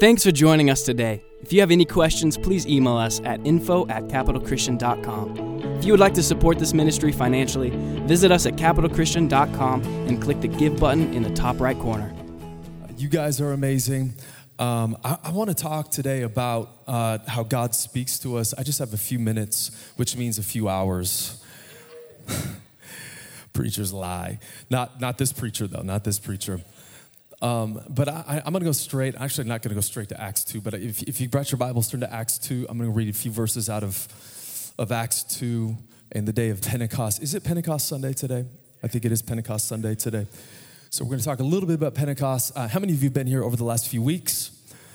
Thanks for joining us today. If you have any questions, please email us at info at capitalchristian.com. If you would like to support this ministry financially, visit us at capitalchristian.com and click the Give button in the top right corner. You guys are amazing. Um, I, I want to talk today about uh, how God speaks to us. I just have a few minutes, which means a few hours. Preachers lie. Not, not this preacher, though, not this preacher. Um, but I, am going to go straight. Actually, not going to go straight to Acts 2, but if, if you brought your Bibles, turn to Acts 2. I'm going to read a few verses out of, of Acts 2 and the day of Pentecost. Is it Pentecost Sunday today? I think it is Pentecost Sunday today. So we're going to talk a little bit about Pentecost. Uh, how many of you have been here over the last few weeks?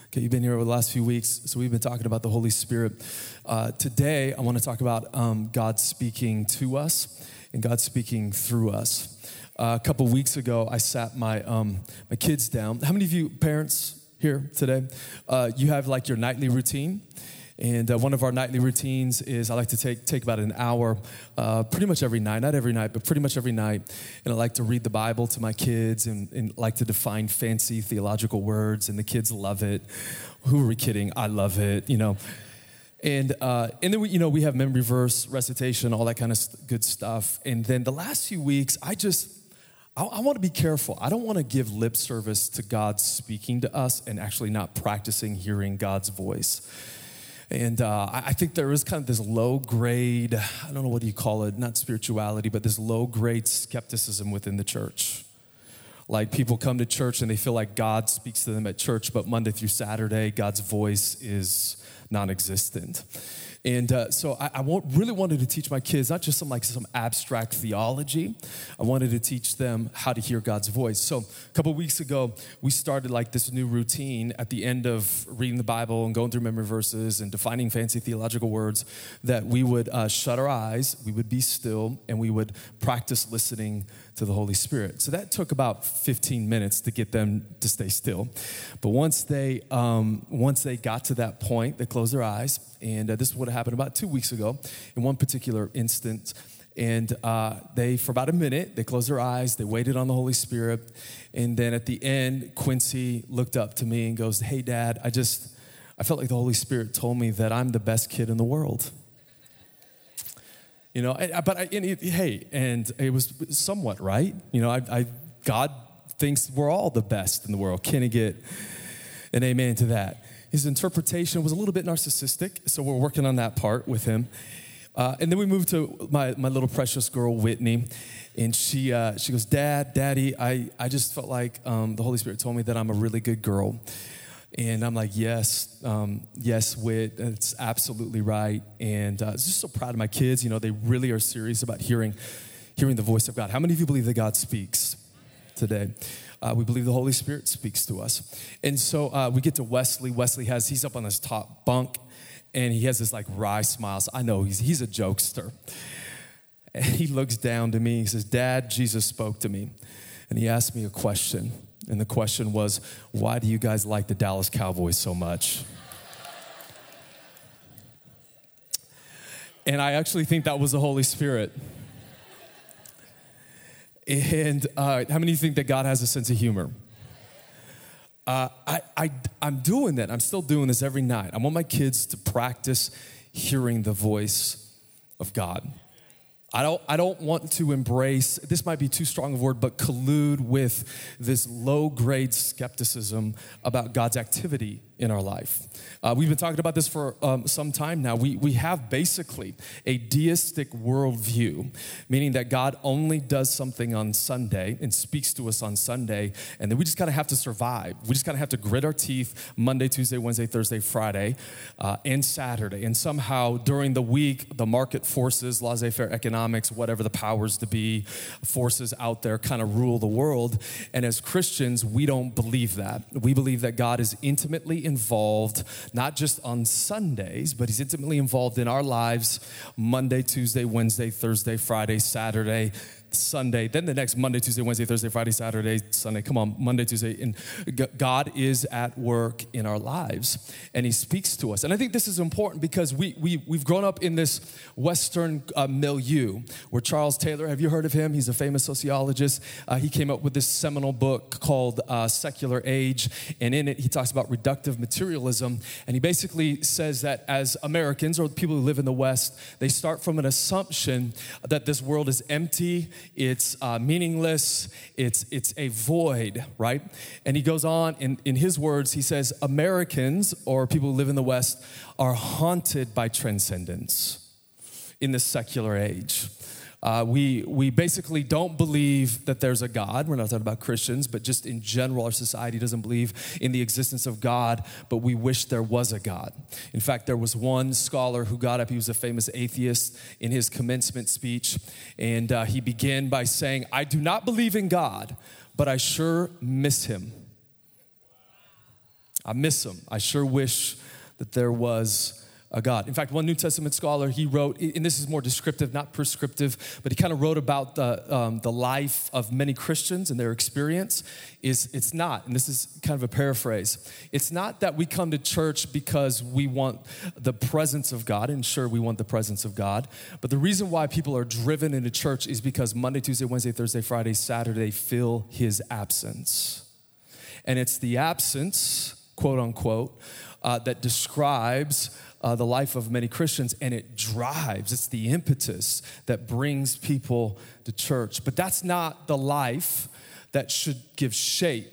Okay, you've been here over the last few weeks. So we've been talking about the Holy Spirit. Uh, today, I want to talk about um, God speaking to us and God speaking through us. Uh, a couple weeks ago, I sat my, um, my kids down. How many of you parents here today, uh, you have like your nightly routine? And uh, one of our nightly routines is I like to take, take about an hour uh, pretty much every night, not every night, but pretty much every night. And I like to read the Bible to my kids and, and like to define fancy theological words, and the kids love it. Who are we kidding? I love it, you know. And, uh, and then we, you know, we have memory verse, recitation, all that kind of good stuff. And then the last few weeks, I just, I, I want to be careful. I don't want to give lip service to God speaking to us and actually not practicing hearing God's voice. And uh, I think there is kind of this low grade, I don't know what you call it, not spirituality, but this low grade skepticism within the church. Like people come to church and they feel like God speaks to them at church, but Monday through Saturday, God's voice is non existent. And uh, so I, I want, really wanted to teach my kids not just some like some abstract theology. I wanted to teach them how to hear God's voice. So a couple weeks ago, we started like this new routine at the end of reading the Bible and going through memory verses and defining fancy theological words that we would uh, shut our eyes, we would be still, and we would practice listening to the Holy Spirit. So that took about 15 minutes to get them to stay still. But once they um, once they got to that point, they closed their eyes, and uh, this would have happened about two weeks ago. In one particular instance, and uh, they for about a minute they closed their eyes, they waited on the Holy Spirit, and then at the end, Quincy looked up to me and goes, "Hey, Dad, I just." I felt like the Holy Spirit told me that I'm the best kid in the world. You know, but I, it, hey, and it was somewhat right. You know, I, I, God thinks we're all the best in the world. Can he get an amen to that? His interpretation was a little bit narcissistic, so we're working on that part with him. Uh, and then we moved to my, my little precious girl, Whitney. And she, uh, she goes, Dad, Daddy, I, I just felt like um, the Holy Spirit told me that I'm a really good girl. And I'm like, yes, um, yes, Whit, that's absolutely right. And uh, I was just so proud of my kids. You know, they really are serious about hearing, hearing the voice of God. How many of you believe that God speaks today? Uh, we believe the Holy Spirit speaks to us. And so uh, we get to Wesley. Wesley has, he's up on this top bunk and he has this like wry smile. So I know he's, he's a jokester. And he looks down to me. He says, Dad, Jesus spoke to me. And he asked me a question. And the question was, why do you guys like the Dallas Cowboys so much? And I actually think that was the Holy Spirit. And uh, how many think that God has a sense of humor? Uh, I, I, I'm doing that. I'm still doing this every night. I want my kids to practice hearing the voice of God. I don't, I don't want to embrace, this might be too strong of a word, but collude with this low grade skepticism about God's activity in our life. Uh, we've been talking about this for um, some time now. We, we have basically a deistic worldview, meaning that God only does something on Sunday and speaks to us on Sunday, and then we just kind of have to survive. We just kind of have to grit our teeth Monday, Tuesday, Wednesday, Thursday, Friday, uh, and Saturday. And somehow during the week, the market forces, laissez faire economics, whatever the powers to be, forces out there kind of rule the world. And as Christians, we don't believe that. We believe that God is intimately involved, not just on Sundays, but He's intimately involved in our lives Monday, Tuesday, Wednesday, Thursday, Friday, Saturday, Sunday, then the next Monday, Tuesday, Wednesday, Thursday, Friday, Saturday, Sunday. Come on, Monday, Tuesday. And God is at work in our lives and He speaks to us. And I think this is important because we, we, we've grown up in this Western uh, milieu where Charles Taylor, have you heard of him? He's a famous sociologist. Uh, he came up with this seminal book called uh, Secular Age. And in it, he talks about reductive materialism. And he basically says that as Americans or people who live in the West, they start from an assumption that this world is empty it's uh, meaningless, it's, it's a void, right? And he goes on, in, in his words, he says, Americans, or people who live in the West, are haunted by transcendence in the secular age. Uh, we, we basically don't believe that there's a God. We're not talking about Christians, but just in general, our society doesn't believe in the existence of God, but we wish there was a God. In fact, there was one scholar who got up, he was a famous atheist, in his commencement speech, and uh, he began by saying, I do not believe in God, but I sure miss him. I miss him. I sure wish that there was a God. In fact, one New Testament scholar, he wrote, and this is more descriptive, not prescriptive, but he kind of wrote about the, um, the life of many Christians and their experience. Is it's not, and this is kind of a paraphrase, it's not that we come to church because we want the presence of God, and sure, we want the presence of God, but the reason why people are driven into church is because Monday, Tuesday, Wednesday, Thursday, Friday, Saturday fill his absence. And it's the absence, quote unquote, uh, that describes uh, the life of many Christians, and it drives, it's the impetus that brings people to church. But that's not the life that should give shape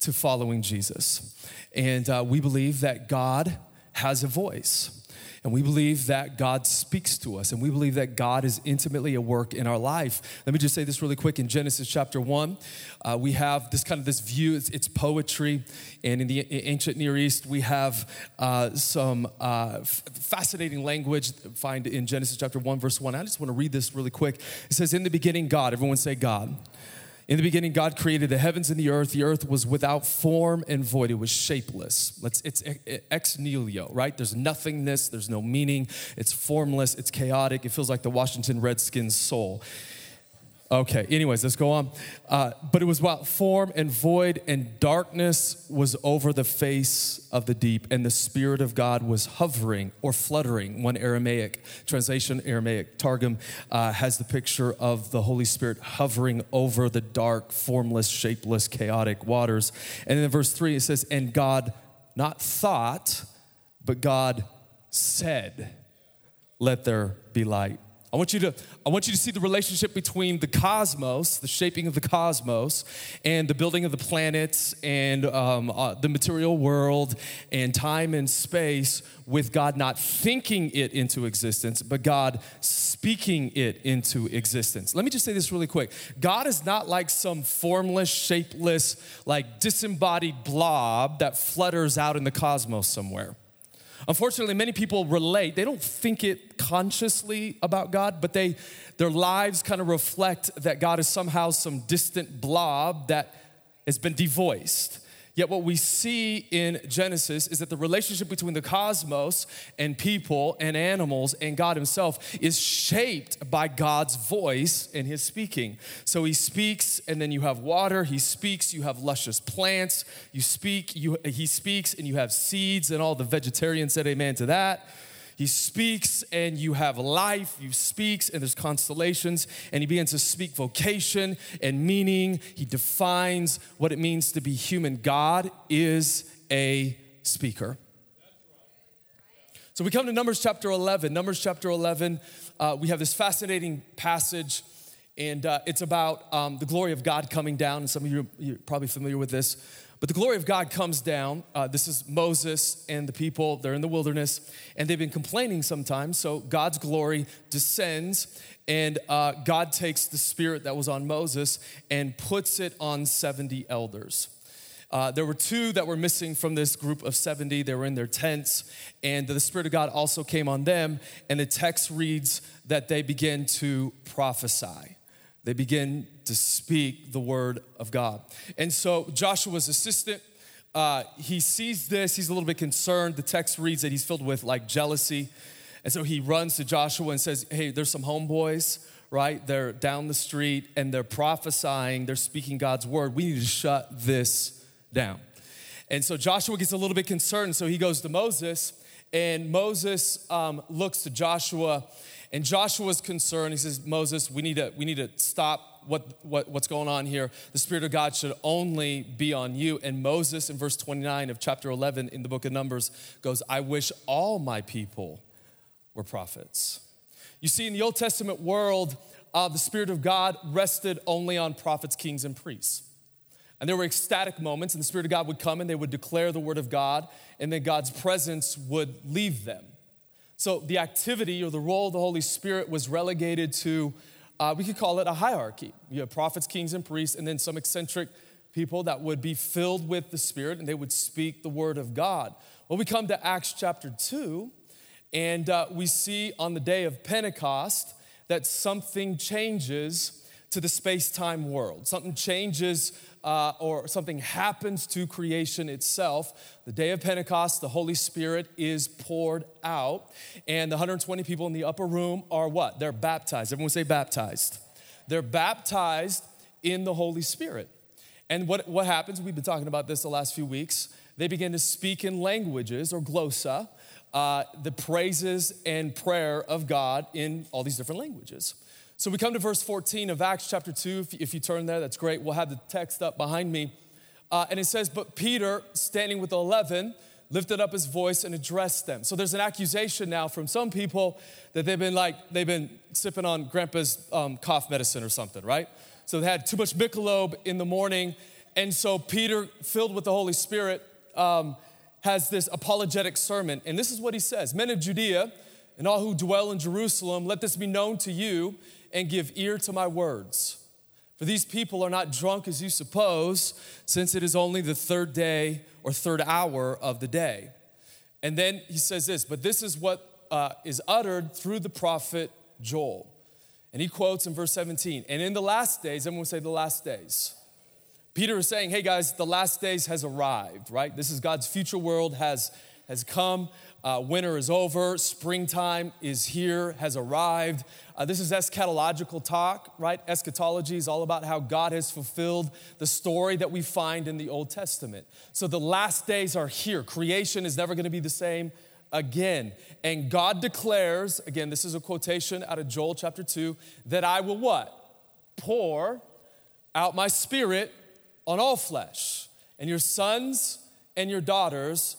to following Jesus. And uh, we believe that God has a voice. And we believe that God speaks to us, and we believe that God is intimately at work in our life. Let me just say this really quick. In Genesis chapter one, uh, we have this kind of this view. It's, it's poetry, and in the ancient Near East, we have uh, some uh, f- fascinating language. Find in Genesis chapter one, verse one. I just want to read this really quick. It says, "In the beginning, God." Everyone say God. In the beginning, God created the heavens and the earth. The earth was without form and void. It was shapeless. It's ex nihilo, right? There's nothingness. There's no meaning. It's formless. It's chaotic. It feels like the Washington Redskins' soul. Okay, anyways, let's go on. Uh, but it was without form and void, and darkness was over the face of the deep, and the Spirit of God was hovering or fluttering. One Aramaic translation, Aramaic Targum, uh, has the picture of the Holy Spirit hovering over the dark, formless, shapeless, chaotic waters. And then in verse 3, it says, And God not thought, but God said, Let there be light. I want you to I want you to see the relationship between the cosmos, the shaping of the cosmos, and the building of the planets and um, uh, the material world and time and space with God not thinking it into existence, but God speaking it into existence. Let me just say this really quick. God is not like some formless, shapeless, like disembodied blob that flutters out in the cosmos somewhere. Unfortunately, many people relate. They don't think it consciously about God, but they their lives kind of reflect that God is somehow some distant blob that has been devoiced. Yet, what we see in Genesis is that the relationship between the cosmos and people and animals and God Himself is shaped by God's voice and His speaking. So He speaks, and then you have water. He speaks, you have luscious plants. You speak, you, He speaks, and you have seeds, and all the vegetarians said amen to that. He speaks and you have life. You speaks and there's constellations and he begins to speak vocation and meaning. He defines what it means to be human. God is a speaker. So we come to Numbers chapter 11. Numbers chapter 11, uh, we have this fascinating passage, and uh, it's about um, the glory of God coming down. And some of you are probably familiar with this. But the glory of God comes down. Uh, this is Moses and the people. They're in the wilderness and they've been complaining sometimes. So God's glory descends and uh, God takes the spirit that was on Moses and puts it on 70 elders. Uh, there were two that were missing from this group of 70. They were in their tents, and the Spirit of God also came on them. And the text reads that they began to prophesy they begin to speak the word of God. And so Joshua's assistant, uh, he sees this, he's a little bit concerned. The text reads that he's filled with like jealousy. And so he runs to Joshua and says, Hey, there's some homeboys, right? They're down the street and they're prophesying, they're speaking God's word. We need to shut this down. And so Joshua gets a little bit concerned. So he goes to Moses, and Moses um, looks to Joshua, and Joshua's concerned. He says, Moses, we need to, we need to stop what, what, what's going on here. The Spirit of God should only be on you. And Moses, in verse 29 of chapter 11 in the book of Numbers, goes, I wish all my people were prophets. You see, in the Old Testament world, uh, the Spirit of God rested only on prophets, kings, and priests. And there were ecstatic moments, and the Spirit of God would come and they would declare the Word of God, and then God's presence would leave them. So the activity or the role of the Holy Spirit was relegated to uh, we could call it a hierarchy. You have prophets, kings, and priests, and then some eccentric people that would be filled with the Spirit and they would speak the word of God. Well, we come to Acts chapter 2, and uh, we see on the day of Pentecost that something changes to the space time world. Something changes uh, or something happens to creation itself. The day of Pentecost, the Holy Spirit is poured out, and the 120 people in the upper room are what? They're baptized. Everyone say baptized. They're baptized in the Holy Spirit. And what, what happens, we've been talking about this the last few weeks, they begin to speak in languages or glossa, uh, the praises and prayer of God in all these different languages. So we come to verse 14 of Acts chapter 2. If, if you turn there, that's great. We'll have the text up behind me. Uh, and it says, But Peter, standing with the 11, lifted up his voice and addressed them. So there's an accusation now from some people that they've been like, they've been sipping on grandpa's um, cough medicine or something, right? So they had too much Michelob in the morning. And so Peter, filled with the Holy Spirit, um, has this apologetic sermon. And this is what he says Men of Judea and all who dwell in Jerusalem, let this be known to you and give ear to my words. For these people are not drunk as you suppose, since it is only the third day or third hour of the day. And then he says this, but this is what uh, is uttered through the prophet Joel. And he quotes in verse 17, and in the last days, everyone say the last days. Peter is saying, hey guys, the last days has arrived, right? This is God's future world has, has come. Uh, winter is over, springtime is here, has arrived. Uh, this is eschatological talk, right? Eschatology is all about how God has fulfilled the story that we find in the Old Testament. So the last days are here. Creation is never going to be the same again. And God declares, again, this is a quotation out of Joel chapter 2, that I will what? Pour out my spirit on all flesh, and your sons and your daughters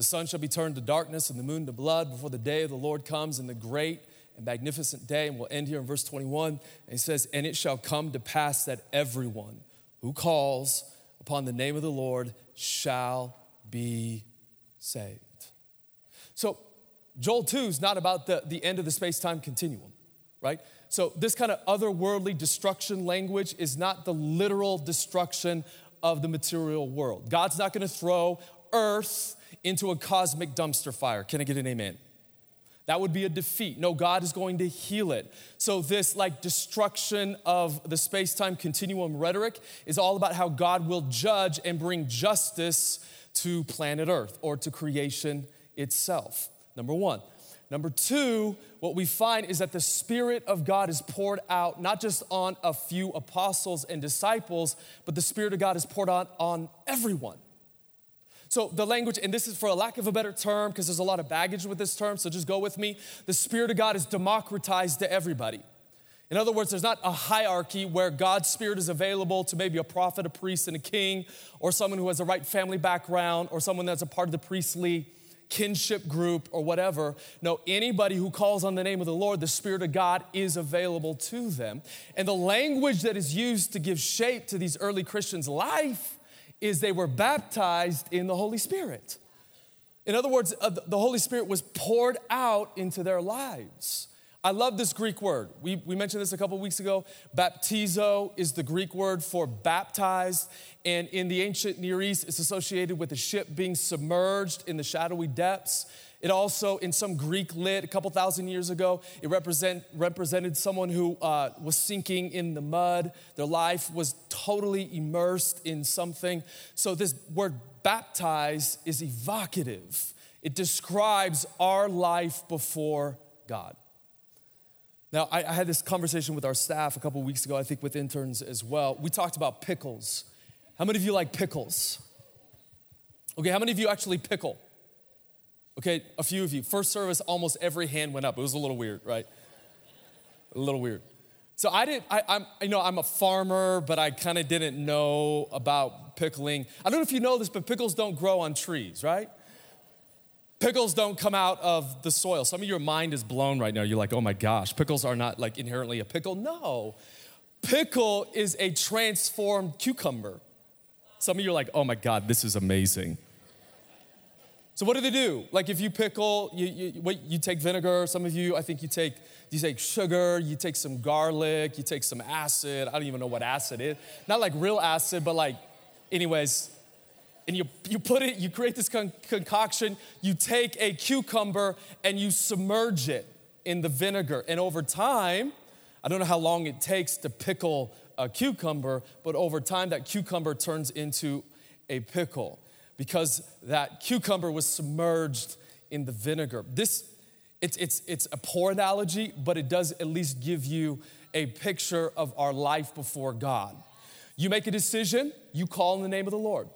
The sun shall be turned to darkness and the moon to blood before the day of the Lord comes in the great and magnificent day. And we'll end here in verse 21. And he says, And it shall come to pass that everyone who calls upon the name of the Lord shall be saved. So, Joel 2 is not about the, the end of the space time continuum, right? So, this kind of otherworldly destruction language is not the literal destruction of the material world. God's not going to throw earth into a cosmic dumpster fire. Can I get an amen? That would be a defeat. No, God is going to heal it. So, this like destruction of the space time continuum rhetoric is all about how God will judge and bring justice to planet Earth or to creation itself. Number one. Number two, what we find is that the Spirit of God is poured out not just on a few apostles and disciples, but the Spirit of God is poured out on everyone. So, the language, and this is for a lack of a better term, because there's a lot of baggage with this term, so just go with me. The Spirit of God is democratized to everybody. In other words, there's not a hierarchy where God's Spirit is available to maybe a prophet, a priest, and a king, or someone who has a right family background, or someone that's a part of the priestly kinship group, or whatever. No, anybody who calls on the name of the Lord, the Spirit of God is available to them. And the language that is used to give shape to these early Christians' life is they were baptized in the Holy Spirit. In other words, uh, the Holy Spirit was poured out into their lives. I love this Greek word. We, we mentioned this a couple weeks ago. Baptizo is the Greek word for baptized. And in the ancient Near East, it's associated with a ship being submerged in the shadowy depths. It also, in some Greek lit, a couple thousand years ago, it represent, represented someone who uh, was sinking in the mud. Their life was totally immersed in something. So, this word baptize is evocative, it describes our life before God. Now, I, I had this conversation with our staff a couple weeks ago, I think with interns as well. We talked about pickles. How many of you like pickles? Okay, how many of you actually pickle? Okay, a few of you. First service, almost every hand went up. It was a little weird, right? A little weird. So I didn't. I, am you know I'm a farmer, but I kind of didn't know about pickling. I don't know if you know this, but pickles don't grow on trees, right? Pickles don't come out of the soil. Some of your mind is blown right now. You're like, oh my gosh, pickles are not like inherently a pickle. No, pickle is a transformed cucumber. Some of you are like, oh my God, this is amazing. So what do they do? Like if you pickle, you, you, you take vinegar. Some of you, I think you take you take sugar, you take some garlic, you take some acid. I don't even know what acid is. Not like real acid, but like, anyways. And you, you put it, you create this con- concoction. You take a cucumber and you submerge it in the vinegar. And over time, I don't know how long it takes to pickle a cucumber, but over time that cucumber turns into a pickle because that cucumber was submerged in the vinegar. This, it's, it's, it's a poor analogy, but it does at least give you a picture of our life before God. You make a decision, you call in the name of the Lord.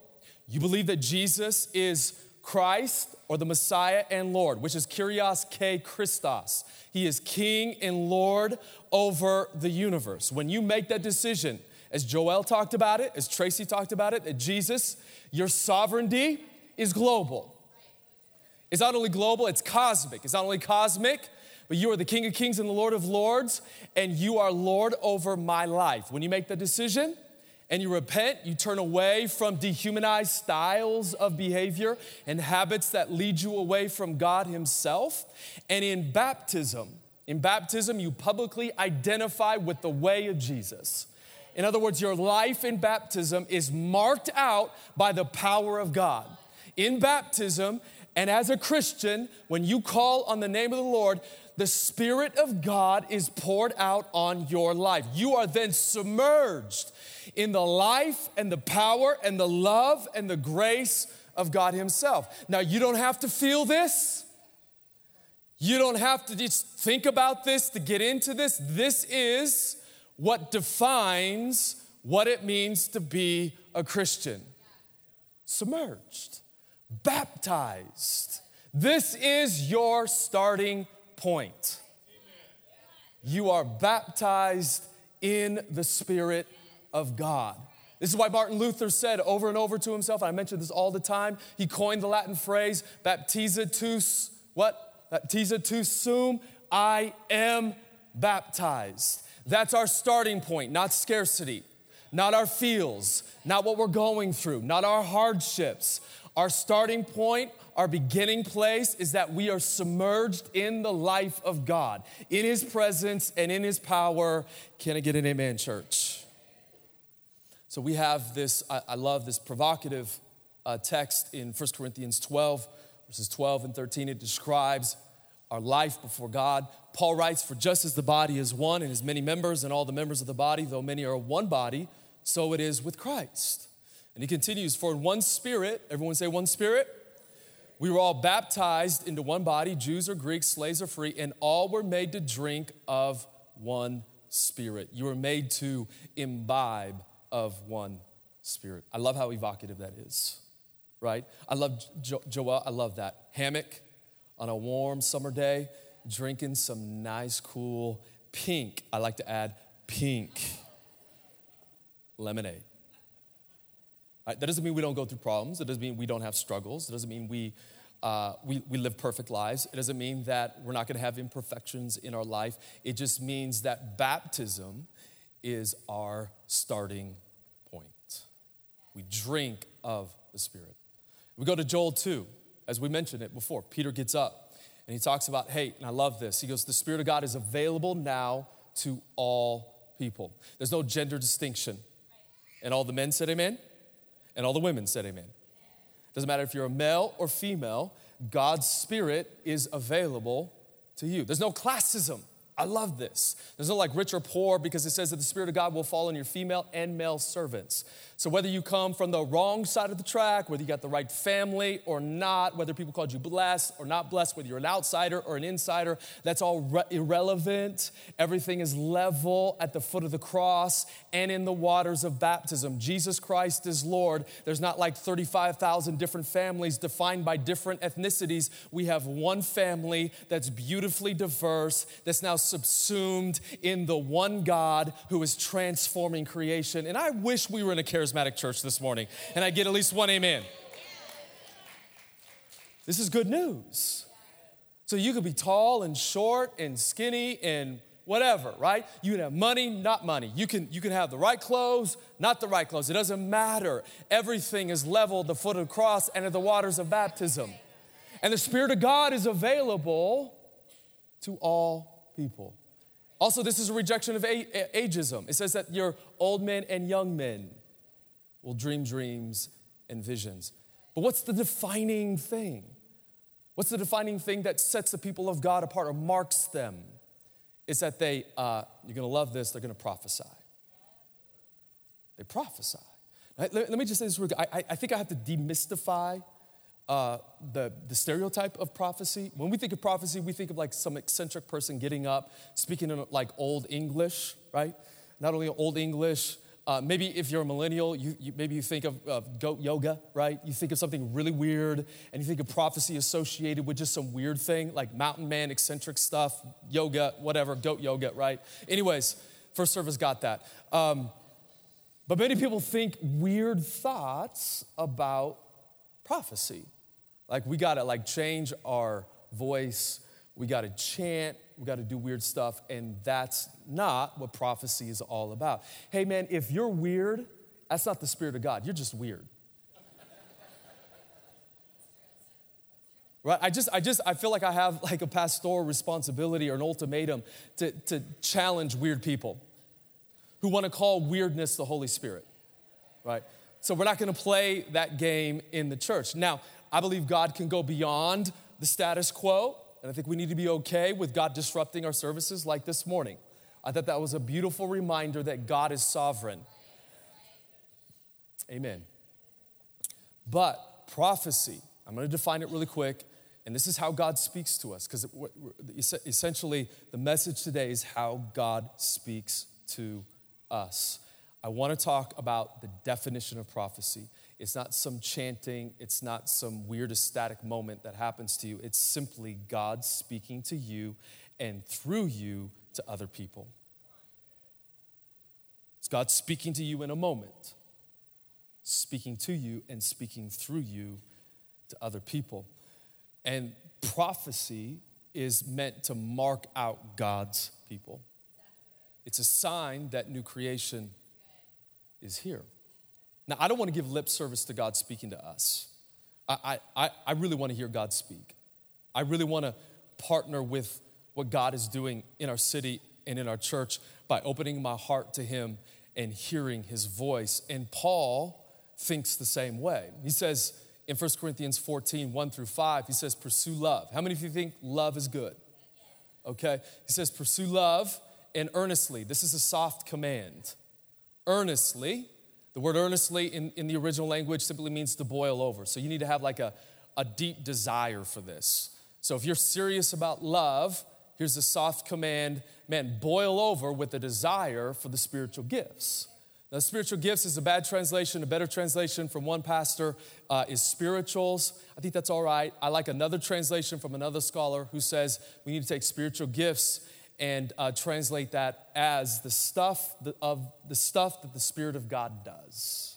You believe that Jesus is Christ or the Messiah and Lord, which is Kyrios K Christos. He is King and Lord over the universe. When you make that decision, as Joel talked about it, as Tracy talked about it, that Jesus your sovereignty is global. It's not only global, it's cosmic. It's not only cosmic, but you are the King of Kings and the Lord of Lords, and you are Lord over my life. When you make the decision and you repent, you turn away from dehumanized styles of behavior and habits that lead you away from God Himself. And in baptism, in baptism, you publicly identify with the way of Jesus. In other words, your life in baptism is marked out by the power of God. In baptism, and as a Christian, when you call on the name of the Lord, the Spirit of God is poured out on your life. You are then submerged in the life and the power and the love and the grace of God Himself. Now, you don't have to feel this. You don't have to just think about this to get into this. This is what defines what it means to be a Christian submerged, baptized. This is your starting point. You are baptized in the Spirit of God. This is why Martin Luther said over and over to himself, I mention this all the time, he coined the Latin phrase, baptizatus, what? Baptizatus sum, I am baptized. That's our starting point, not scarcity, not our feels, not what we're going through, not our hardships. Our starting point, our beginning place is that we are submerged in the life of God, in His presence and in His power. Can I get an amen, church? So we have this, I, love this provocative uh, text in 1 Corinthians 12, verses 12 and 13. It describes our life before God. Paul writes, For just as the body is one and has many members, and all the members of the body, though many are one body, so it is with Christ. And he continues, For in one spirit, everyone say one spirit, we were all baptized into one body, Jews or Greeks, slaves or free, and all were made to drink of one spirit. You were made to imbibe of one spirit. I love how evocative that is, right? I love jo- Joel, I love that. Hammock on a warm summer day drinking some nice, cool pink, I like to add pink lemonade. Right, that doesn't mean we don't go through problems. It doesn't mean we don't have struggles. It doesn't mean we, uh, we, we live perfect lives. It doesn't mean that we're not going to have imperfections in our life. It just means that baptism is our starting point. We drink of the Spirit. We go to Joel 2, as we mentioned it before. Peter gets up And he talks about, hey, and I love this. He goes, the Spirit of God is available now to all people. There's no gender distinction. And all the men said amen, and all the women said amen. Doesn't matter if you're a male or female, God's Spirit is available to you. There's no classism. I love this. There's no like rich or poor because it says that the Spirit of God will fall on your female and male servants. So whether you come from the wrong side of the track, whether you got the right family or not, whether people called you blessed or not blessed, whether you're an outsider or an insider, that's all re- irrelevant. Everything is level at the foot of the cross and in the waters of baptism. Jesus Christ is Lord. There's not like 35,000 different families defined by different ethnicities. We have one family that's beautifully diverse, that's now subsumed in the one God who is transforming creation. And I wish we were in a charismatic church this morning and I get at least one amen. This is good news. So you could be tall and short and skinny and whatever, right? You can have money, not money. You can, you can have the right clothes, not the right clothes. It doesn't matter. Everything is leveled the foot of the cross and at the waters of baptism. And the Spirit of God is available to all people. Also, this is a rejection of ageism. It says that your old men and young men will dream dreams and visions. But what's the defining thing? What's the defining thing that sets the people of God apart or marks them? It's that they, uh, you're gonna love this, they're gonna prophesy. They prophesy. Let, let me just say this real quick. I, I think I have to demystify uh, the, the stereotype of prophecy. When we think of prophecy, we think of like some eccentric person getting up, speaking in like old English, right? Not only old English, uh, maybe if you're a millennial, you, you, maybe you think of, of goat yoga, right? You think of something really weird, and you think of prophecy associated with just some weird thing, like mountain man, eccentric stuff, yoga, whatever, goat yoga, right? Anyways, first service got that. Um, but many people think weird thoughts about prophecy. Like we gotta like change our voice, we gotta chant, we gotta do weird stuff, and that's not what prophecy is all about. Hey man, if you're weird, that's not the Spirit of God. You're just weird. Right? I just, I just, I feel like I have like a pastoral responsibility or an ultimatum to, to challenge weird people who want to call weirdness the Holy Spirit. Right? So we're not going to play that game in the church. Now, I believe God can go beyond the status quo, and I think we need to be okay with God disrupting our services like this morning. I thought that was a beautiful reminder that God is sovereign. Amen. But prophecy, I'm going to define it really quick, and this is how God speaks to us, because essentially the message today is how God speaks to us. I want to talk about the definition of prophecy. It's not some chanting, it's not some weird ecstatic moment that happens to you. It's simply God speaking to you and through you to other people. It's God speaking to you in a moment, speaking to you and speaking through you to other people. And prophecy is meant to mark out God's people. It's a sign that new creation is here. Now, I don't want to give lip service to God speaking to us. I, I, I really want to hear God speak. I really want to partner with what God is doing in our city and in our church by opening my heart to Him and hearing His voice. And Paul thinks the same way. He says in 1 Corinthians 14, 1 through 5, he says, Pursue love. How many of you think love is good? Okay. He says, Pursue love and earnestly. This is a soft command. Earnestly the word earnestly in, in the original language simply means to boil over. So you need to have like a, a deep desire for this. So if you're serious about love, here's a soft command man, boil over with a desire for the spiritual gifts. Now, spiritual gifts is a bad translation. A better translation from one pastor uh, is spirituals. I think that's all right. I like another translation from another scholar who says we need to take spiritual gifts and uh, translate that as the stuff of the stuff that the Spirit of God does.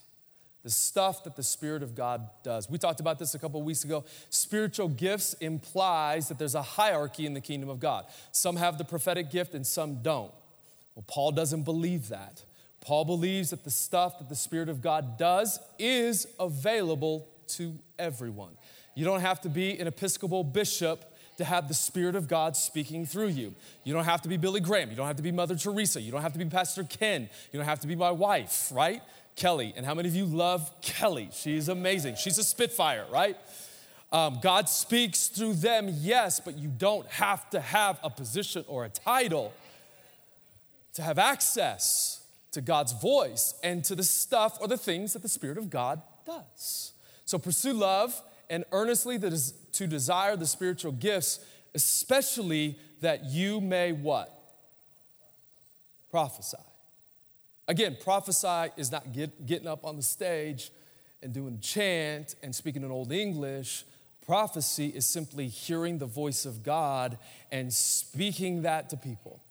The stuff that the Spirit of God does. We talked about this a couple weeks ago. Spiritual gifts implies that there's a hierarchy in the kingdom of God. Some have the prophetic gift and some don't. Well, Paul doesn't believe that. Paul believes that the stuff that the Spirit of God does is available to everyone. You don't have to be an Episcopal bishop to have the Spirit of God speaking through you. You don't have to be Billy Graham. You don't have to be Mother Teresa. You don't have to be Pastor Ken. You don't have to be my wife, right? Kelly. And how many of you love Kelly? She's amazing. She's a Spitfire, right? Um, God speaks through them, yes, but you don't have to have a position or a title to have access to God's voice and to the stuff or the things that the Spirit of God does. So pursue love and earnestly to desire the spiritual gifts, especially that you may what? Prophesy. Again, prophesy is not get, getting up on the stage and doing chant and speaking in Old English. Prophecy is simply hearing the voice of God and speaking that to people.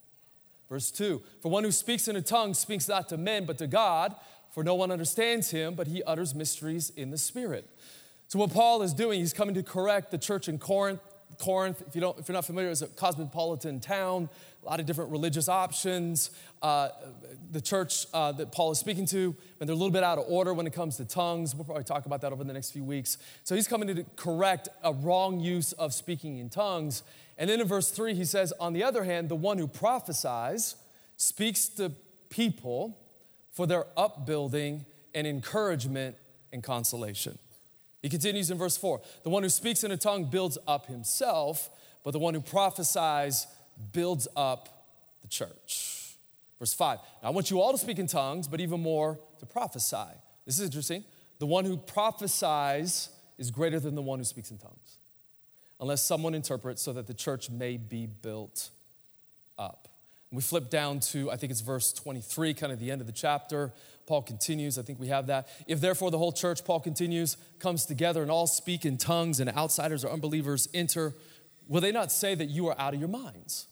Verse 2 For one who speaks in a tongue speaks not to men, but to God, for no one understands him, but he utters mysteries in the Spirit. So, what Paul is doing, he's coming to correct the church in Corinth. Corinth, if, you don't, if you're not familiar, is a cosmopolitan town, a lot of different religious options. Uh, the church uh, that Paul is speaking to, and they're a little bit out of order when it comes to tongues. We'll probably talk about that over the next few weeks. So he's coming to correct a wrong use of speaking in tongues. And then in verse 3, he says, On the other hand, the one who prophesies speaks to people for their upbuilding and encouragement and consolation. He continues in verse 4 The one who speaks in a tongue builds up himself, but the one who prophesies builds up the church. Verse 5 now I want you all to speak in tongues, but even more to prophesy. This is interesting. The one who prophesies is greater than the one who speaks in tongues unless someone interprets so that the church may be built up. We flip down to, I think it's verse 23, kind of the end of the chapter. Paul continues, I think we have that. If therefore the whole church, Paul continues, comes together and all speak in tongues and outsiders or unbelievers enter, will they not say that you are out of your minds?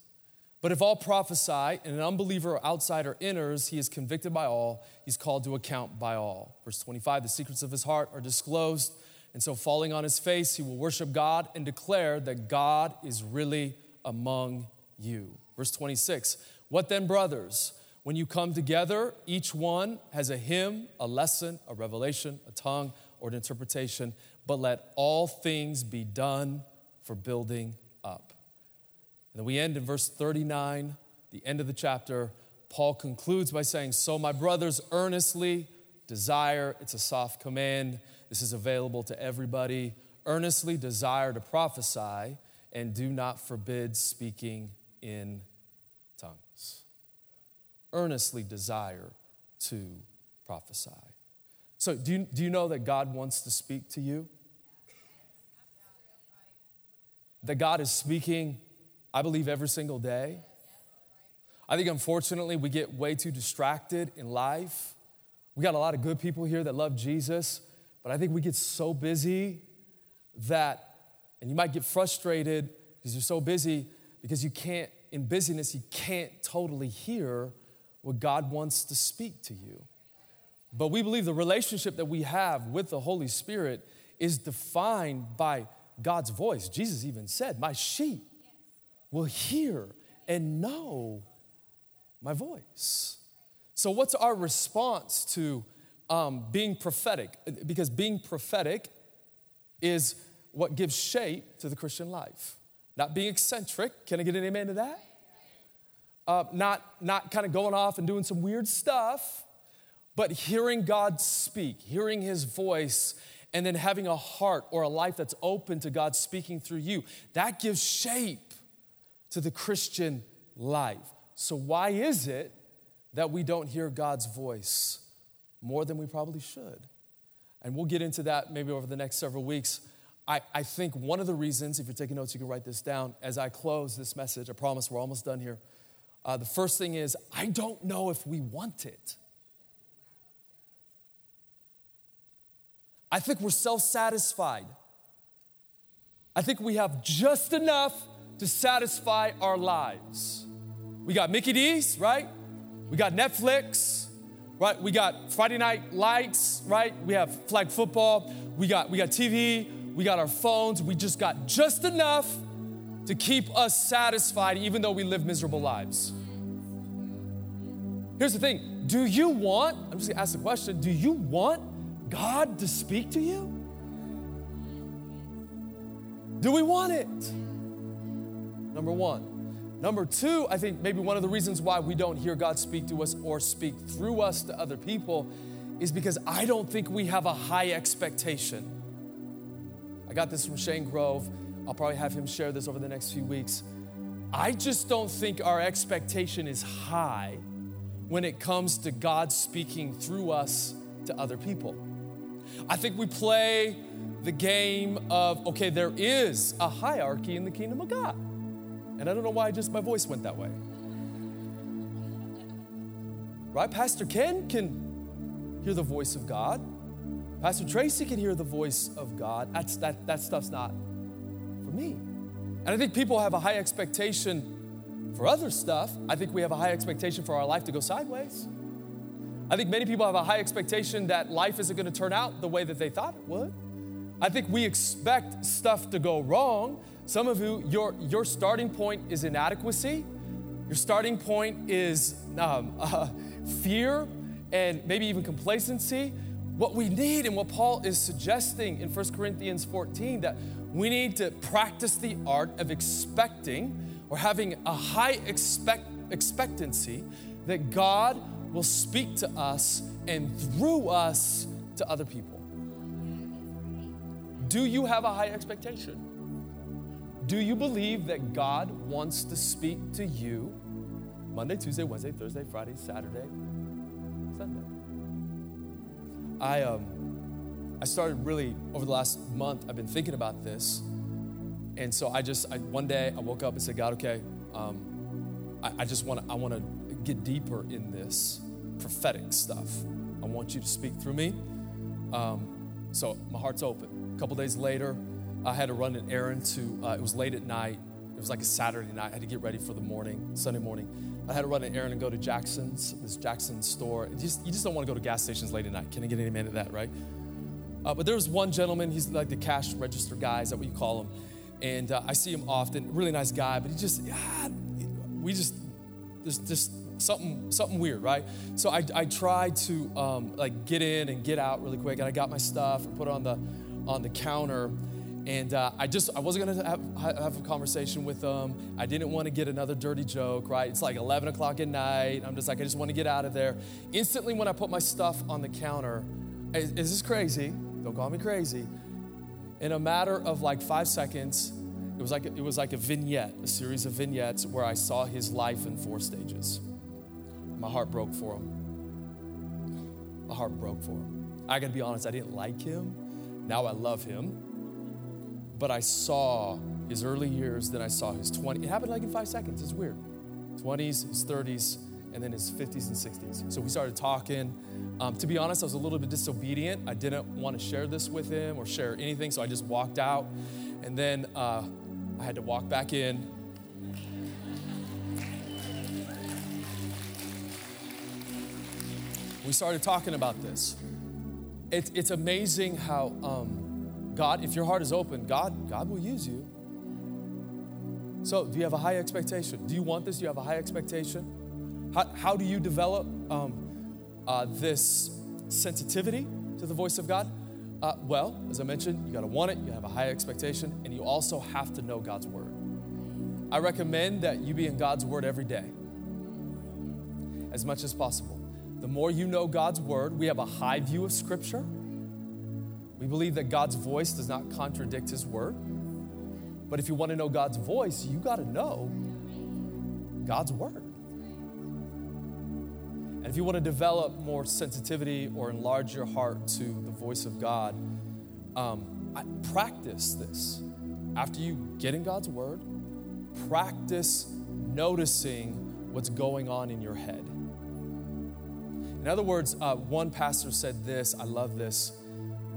But if all prophesy and an unbeliever or outsider enters, he is convicted by all, he's called to account by all. Verse 25, the secrets of his heart are disclosed and so, falling on his face, he will worship God and declare that God is really among you. Verse 26 What then, brothers? When you come together, each one has a hymn, a lesson, a revelation, a tongue, or an interpretation, but let all things be done for building up. And then we end in verse 39, the end of the chapter. Paul concludes by saying, So, my brothers, earnestly desire, it's a soft command this is available to everybody. Earnestly desire to prophesy and do not forbid speaking in tongues. Earnestly desire to prophesy. So, do you, do you know that God wants to speak to you? That God is speaking, I believe, every single day. I think unfortunately we get way too distracted in life. We got a lot of good people here that love Jesus, but I think we get so busy that, and you might get frustrated because you're so busy because you can't, in busyness, you can't totally hear what God wants to speak to you. But we believe the relationship that we have with the Holy Spirit is defined by God's voice. Jesus even said, My sheep will hear and know my voice. So, what's our response to um, being prophetic, because being prophetic is what gives shape to the Christian life. Not being eccentric. Can I get an amen to that? Uh, not not kind of going off and doing some weird stuff, but hearing God speak, hearing His voice, and then having a heart or a life that's open to God speaking through you. That gives shape to the Christian life. So, why is it that we don't hear God's voice? more than we probably should. And we'll get into that maybe over the next several weeks. I, I think one of the reasons, if you're taking notes, you can write this down as I close this message. I promise we're almost done here. Uh, the first thing is, I don't know if we want it. I think we're self satisfied. I think we have just enough to satisfy our lives. We got Mickey D's, right? We got Netflix right? We got Friday night lights, right? We have flag football. We got we got TV. We got our phones. We just got just enough to keep us satisfied, even though we live miserable lives. Here's the thing: Do you want? I'm just gonna ask the question. Do you want God to speak to you? Do we want it? Number one. Number two, I think maybe one of the reasons why we don't hear God speak to us or speak through us to other people is because I don't think we have a high expectation. I got this from Shane Grove. I'll probably have him share this over the next few weeks. I just don't think our expectation is high when it comes to God speaking through us to other people. I think we play the game of, okay, there is a hierarchy in the kingdom of God. And I don't know why just my voice went that way. Right? Pastor Ken can hear the voice of God. Pastor Tracy can hear the voice of God. That's, that, that stuff's not for me. And I think people have a high expectation for other stuff. I think we have a high expectation for our life to go sideways. I think many people have a high expectation that life isn't going to turn out the way that they thought it would. I think we expect stuff to go wrong. Some of you, your, your starting point is inadequacy. Your starting point is um, uh, fear and maybe even complacency. What we need and what Paul is suggesting in 1 Corinthians 14 that we need to practice the art of expecting or having a high expect, expectancy that God will speak to us and through us to other people. Do you have a high expectation? Do you believe that God wants to speak to you Monday, Tuesday, Wednesday, Thursday, Friday, Saturday, Sunday? I, um, I started really over the last month, I've been thinking about this. And so I just, I, one day I woke up and said, God, okay, um, I, I just want to, I want to get deeper in this prophetic stuff. I want you to speak through me. Um, so my heart's open. A couple days later, I had to run an errand to, uh, it was late at night. It was like a Saturday night. I had to get ready for the morning, Sunday morning. I had to run an errand and go to Jackson's, this Jackson's store. You just, you just don't want to go to gas stations late at night. Can I get any man of that, right? Uh, but there was one gentleman, he's like the cash register guy, is that what you call him? And uh, I see him often, really nice guy, but he just, yeah, we just, there's just something something weird, right? So I, I tried to um, like get in and get out really quick, and I got my stuff and put it on the on the counter. And uh, I just, I wasn't gonna have, have a conversation with them. I didn't want to get another dirty joke, right? It's like 11 o'clock at night. I'm just like, I just want to get out of there. Instantly, when I put my stuff on the counter, is, is this crazy? Don't call me crazy. In a matter of like five seconds, it was like, it was like a vignette, a series of vignettes where I saw his life in four stages. My heart broke for him. My heart broke for him. I gotta be honest, I didn't like him. Now I love him. But I saw his early years, then I saw his 20. It happened like in five seconds. It's weird. 20s, his 30s, and then his 50s and 60s. So we started talking. Um, to be honest, I was a little bit disobedient. I didn't want to share this with him or share anything, so I just walked out. And then uh, I had to walk back in we started talking about this. It, it's amazing how um, God, if your heart is open, God, God will use you. So, do you have a high expectation? Do you want this? Do you have a high expectation? How, how do you develop um, uh, this sensitivity to the voice of God? Uh, well, as I mentioned, you got to want it, you have a high expectation, and you also have to know God's word. I recommend that you be in God's word every day, as much as possible. The more you know God's word, we have a high view of Scripture. We believe that God's voice does not contradict His word. But if you want to know God's voice, you got to know God's word. And if you want to develop more sensitivity or enlarge your heart to the voice of God, um, I, practice this. After you get in God's word, practice noticing what's going on in your head. In other words, uh, one pastor said this, I love this.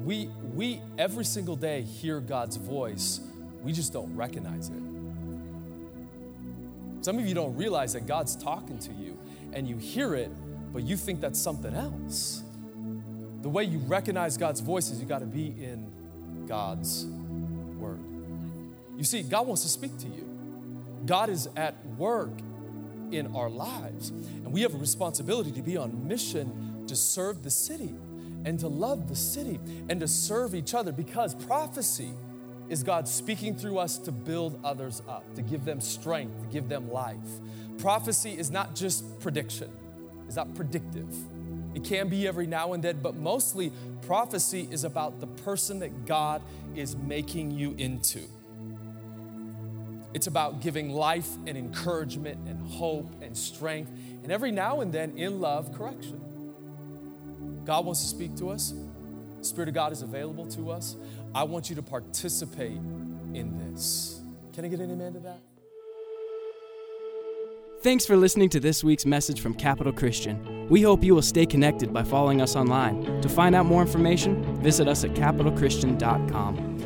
We, we every single day hear God's voice, we just don't recognize it. Some of you don't realize that God's talking to you and you hear it, but you think that's something else. The way you recognize God's voice is you got to be in God's word. You see, God wants to speak to you. God is at work in our lives. And we have a responsibility to be on mission to serve the city and to love the city and to serve each other because prophecy is God speaking through us to build others up, to give them strength, to give them life. Prophecy is not just prediction, it's not predictive. It can be every now and then, but mostly prophecy is about the person that God is making you into. It's about giving life and encouragement and hope and strength, and every now and then, in love, correction. God wants to speak to us. The Spirit of God is available to us. I want you to participate in this. Can I get an amen to that? Thanks for listening to this week's message from Capital Christian. We hope you will stay connected by following us online. To find out more information, visit us at capitalchristian.com.